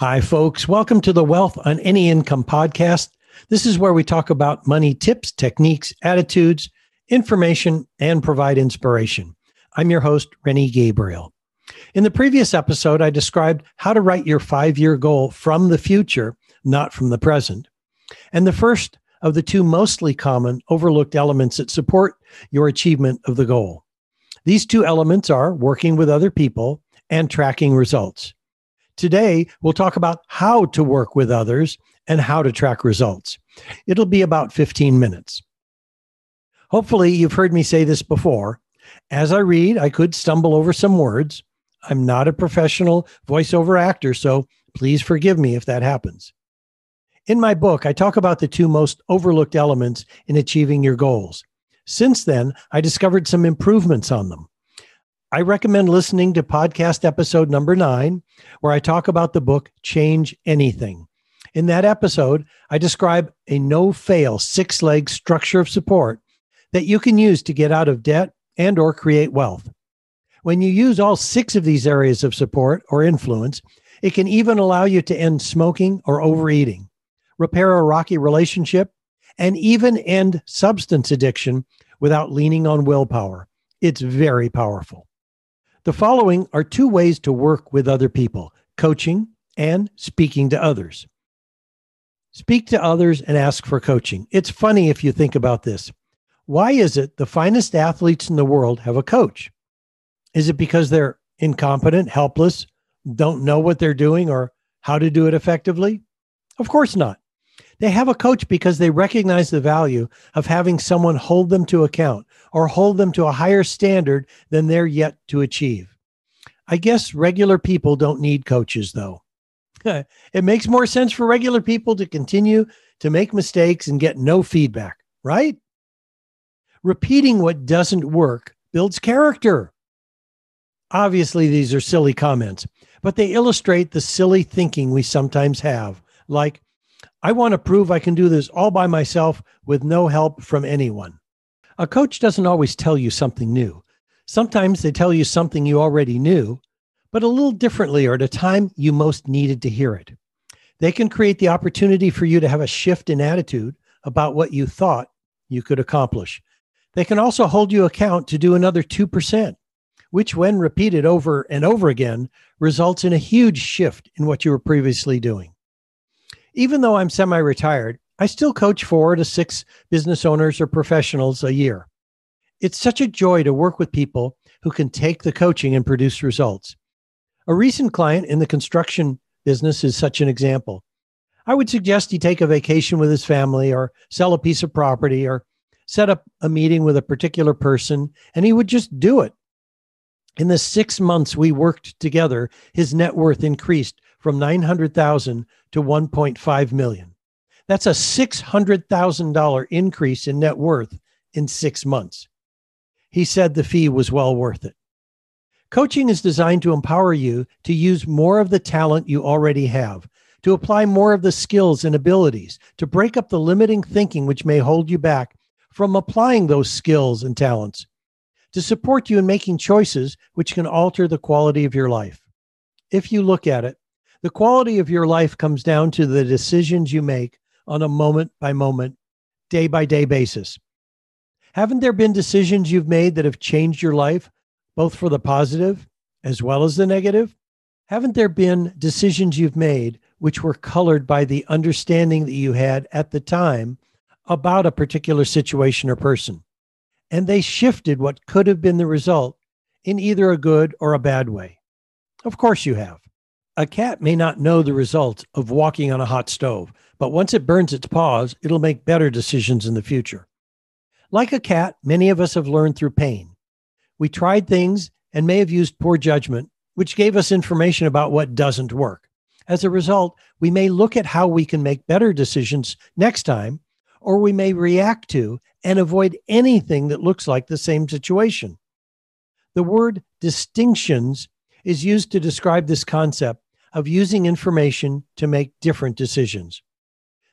Hi, folks. Welcome to the Wealth on Any Income podcast. This is where we talk about money tips, techniques, attitudes, information, and provide inspiration. I'm your host, Rennie Gabriel. In the previous episode, I described how to write your five year goal from the future, not from the present. And the first of the two mostly common overlooked elements that support your achievement of the goal. These two elements are working with other people and tracking results. Today, we'll talk about how to work with others and how to track results. It'll be about 15 minutes. Hopefully, you've heard me say this before. As I read, I could stumble over some words. I'm not a professional voiceover actor, so please forgive me if that happens. In my book, I talk about the two most overlooked elements in achieving your goals. Since then, I discovered some improvements on them. I recommend listening to podcast episode number nine, where I talk about the book Change Anything. In that episode, I describe a no fail six leg structure of support that you can use to get out of debt and or create wealth. When you use all six of these areas of support or influence, it can even allow you to end smoking or overeating, repair a rocky relationship, and even end substance addiction without leaning on willpower. It's very powerful. The following are two ways to work with other people coaching and speaking to others. Speak to others and ask for coaching. It's funny if you think about this. Why is it the finest athletes in the world have a coach? Is it because they're incompetent, helpless, don't know what they're doing or how to do it effectively? Of course not. They have a coach because they recognize the value of having someone hold them to account or hold them to a higher standard than they're yet to achieve. I guess regular people don't need coaches, though. it makes more sense for regular people to continue to make mistakes and get no feedback, right? Repeating what doesn't work builds character. Obviously, these are silly comments, but they illustrate the silly thinking we sometimes have, like, I want to prove I can do this all by myself with no help from anyone. A coach doesn't always tell you something new. Sometimes they tell you something you already knew, but a little differently or at a time you most needed to hear it. They can create the opportunity for you to have a shift in attitude about what you thought you could accomplish. They can also hold you account to do another 2%, which, when repeated over and over again, results in a huge shift in what you were previously doing. Even though I'm semi retired, I still coach four to six business owners or professionals a year. It's such a joy to work with people who can take the coaching and produce results. A recent client in the construction business is such an example. I would suggest he take a vacation with his family or sell a piece of property or set up a meeting with a particular person, and he would just do it. In the six months we worked together, his net worth increased from 900,000 to 1.5 million. That's a $600,000 increase in net worth in 6 months. He said the fee was well worth it. Coaching is designed to empower you to use more of the talent you already have, to apply more of the skills and abilities, to break up the limiting thinking which may hold you back from applying those skills and talents, to support you in making choices which can alter the quality of your life. If you look at it, the quality of your life comes down to the decisions you make on a moment by moment, day by day basis. Haven't there been decisions you've made that have changed your life, both for the positive as well as the negative? Haven't there been decisions you've made which were colored by the understanding that you had at the time about a particular situation or person? And they shifted what could have been the result in either a good or a bad way. Of course, you have. A cat may not know the result of walking on a hot stove, but once it burns its paws, it'll make better decisions in the future. Like a cat, many of us have learned through pain. We tried things and may have used poor judgment, which gave us information about what doesn't work. As a result, we may look at how we can make better decisions next time, or we may react to and avoid anything that looks like the same situation. The word distinctions is used to describe this concept of using information to make different decisions.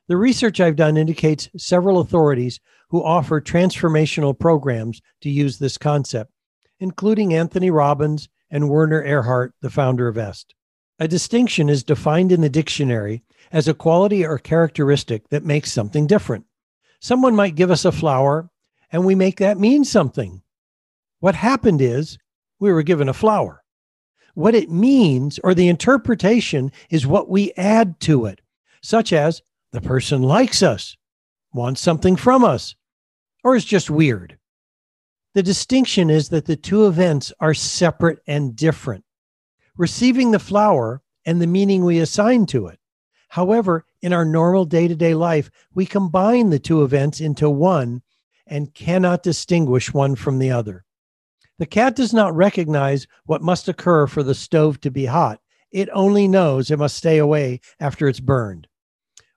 The research I've done indicates several authorities who offer transformational programs to use this concept, including Anthony Robbins and Werner Erhard, the founder of EST. A distinction is defined in the dictionary as a quality or characteristic that makes something different. Someone might give us a flower and we make that mean something. What happened is we were given a flower. What it means or the interpretation is what we add to it, such as the person likes us, wants something from us, or is just weird. The distinction is that the two events are separate and different. Receiving the flower and the meaning we assign to it. However, in our normal day to day life, we combine the two events into one and cannot distinguish one from the other. The cat does not recognize what must occur for the stove to be hot. It only knows it must stay away after it's burned.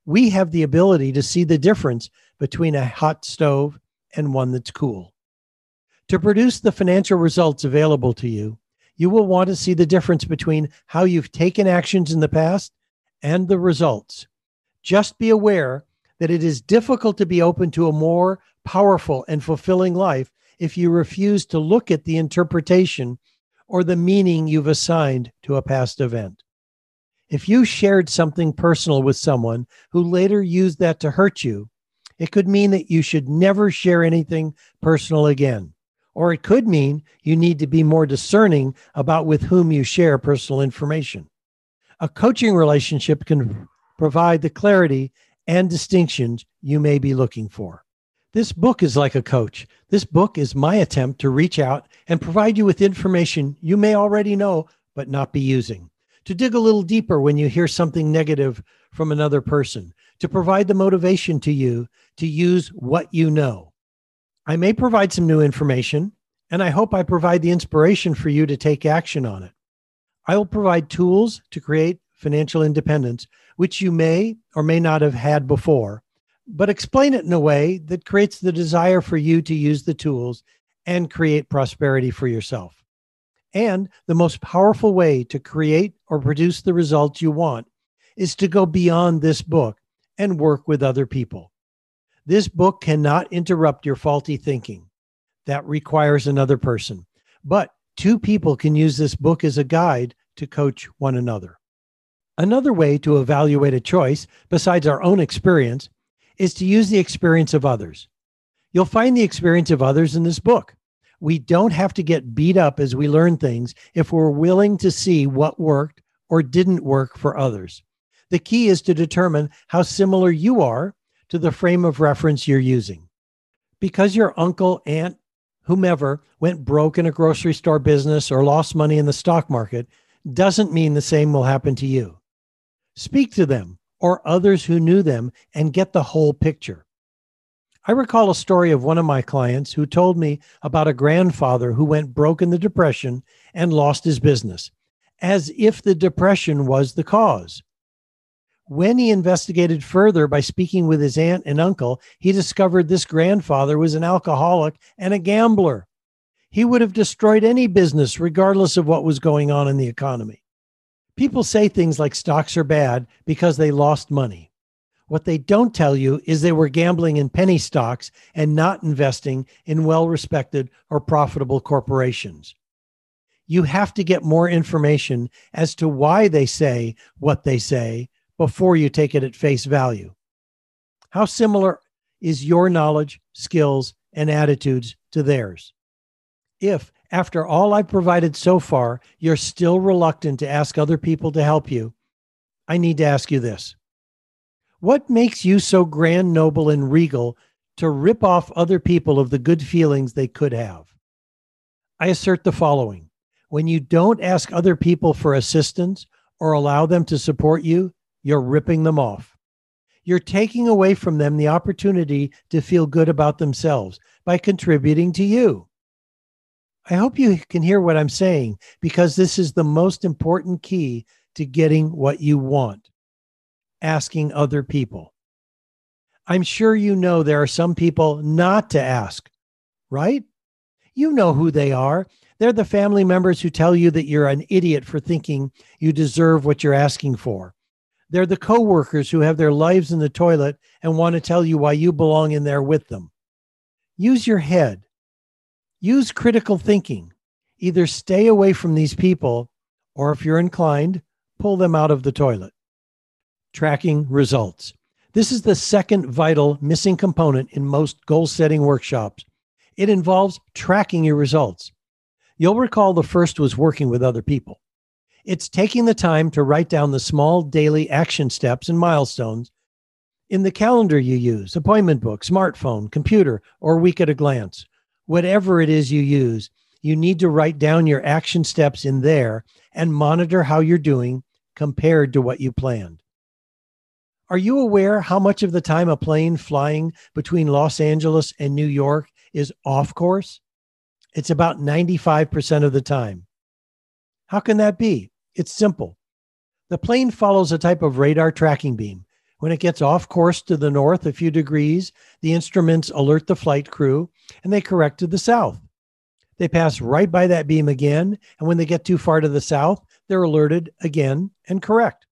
We have the ability to see the difference between a hot stove and one that's cool. To produce the financial results available to you, you will want to see the difference between how you've taken actions in the past and the results. Just be aware that it is difficult to be open to a more powerful and fulfilling life if you refuse to look at the interpretation or the meaning you've assigned to a past event. If you shared something personal with someone who later used that to hurt you, it could mean that you should never share anything personal again. Or it could mean you need to be more discerning about with whom you share personal information. A coaching relationship can provide the clarity and distinctions you may be looking for. This book is like a coach. This book is my attempt to reach out and provide you with information you may already know but not be using. To dig a little deeper when you hear something negative from another person, to provide the motivation to you to use what you know. I may provide some new information, and I hope I provide the inspiration for you to take action on it. I will provide tools to create financial independence, which you may or may not have had before but explain it in a way that creates the desire for you to use the tools and create prosperity for yourself. And the most powerful way to create or produce the results you want is to go beyond this book and work with other people. This book cannot interrupt your faulty thinking. That requires another person. But two people can use this book as a guide to coach one another. Another way to evaluate a choice, besides our own experience, is to use the experience of others. You'll find the experience of others in this book. We don't have to get beat up as we learn things if we're willing to see what worked or didn't work for others. The key is to determine how similar you are to the frame of reference you're using. Because your uncle, aunt, whomever went broke in a grocery store business or lost money in the stock market doesn't mean the same will happen to you. Speak to them or others who knew them and get the whole picture. I recall a story of one of my clients who told me about a grandfather who went broke in the Depression and lost his business, as if the Depression was the cause. When he investigated further by speaking with his aunt and uncle, he discovered this grandfather was an alcoholic and a gambler. He would have destroyed any business, regardless of what was going on in the economy. People say things like stocks are bad because they lost money. What they don't tell you is they were gambling in penny stocks and not investing in well respected or profitable corporations. You have to get more information as to why they say what they say before you take it at face value. How similar is your knowledge, skills, and attitudes to theirs? If after all I've provided so far, you're still reluctant to ask other people to help you, I need to ask you this. What makes you so grand, noble, and regal to rip off other people of the good feelings they could have? I assert the following when you don't ask other people for assistance or allow them to support you, you're ripping them off. You're taking away from them the opportunity to feel good about themselves by contributing to you. I hope you can hear what I'm saying because this is the most important key to getting what you want asking other people. I'm sure you know there are some people not to ask, right? You know who they are. They're the family members who tell you that you're an idiot for thinking you deserve what you're asking for. They're the coworkers who have their lives in the toilet and want to tell you why you belong in there with them. Use your head use critical thinking. Either stay away from these people, or if you're inclined, pull them out of the toilet. Tracking results. This is the second vital missing component in most goal setting workshops. It involves tracking your results. You'll recall the first was working with other people. It's taking the time to write down the small daily action steps and milestones in the calendar you use, appointment book, smartphone, computer, or week at a glance. Whatever it is you use, you need to write down your action steps in there and monitor how you're doing compared to what you planned. Are you aware how much of the time a plane flying between Los Angeles and New York is off course? It's about 95% of the time. How can that be? It's simple. The plane follows a type of radar tracking beam. When it gets off course to the north a few degrees, the instruments alert the flight crew and they correct to the south. They pass right by that beam again, and when they get too far to the south, they're alerted again and correct.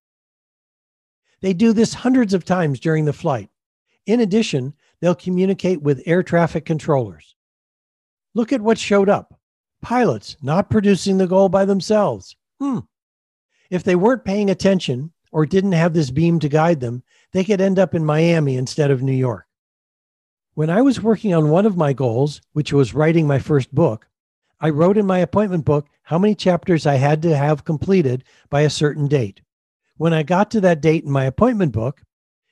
They do this hundreds of times during the flight. In addition, they'll communicate with air traffic controllers. Look at what showed up pilots not producing the goal by themselves. Hmm. If they weren't paying attention or didn't have this beam to guide them, they could end up in Miami instead of New York. When I was working on one of my goals, which was writing my first book, I wrote in my appointment book how many chapters I had to have completed by a certain date. When I got to that date in my appointment book,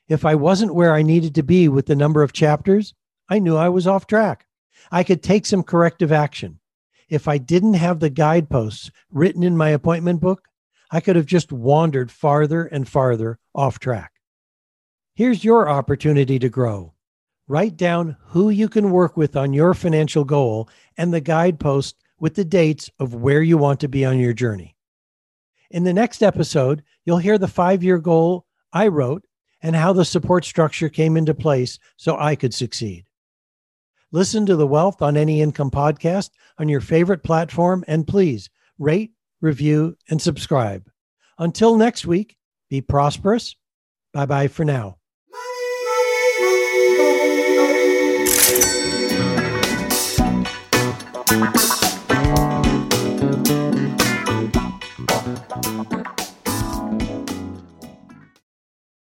if I wasn't where I needed to be with the number of chapters, I knew I was off track. I could take some corrective action if I didn't have the guideposts written in my appointment book, I could have just wandered farther and farther off track. Here's your opportunity to grow. Write down who you can work with on your financial goal and the guidepost with the dates of where you want to be on your journey. In the next episode, you'll hear the five year goal I wrote and how the support structure came into place so I could succeed. Listen to the Wealth on Any Income podcast on your favorite platform and please rate, review, and subscribe. Until next week, be prosperous. Bye bye for now.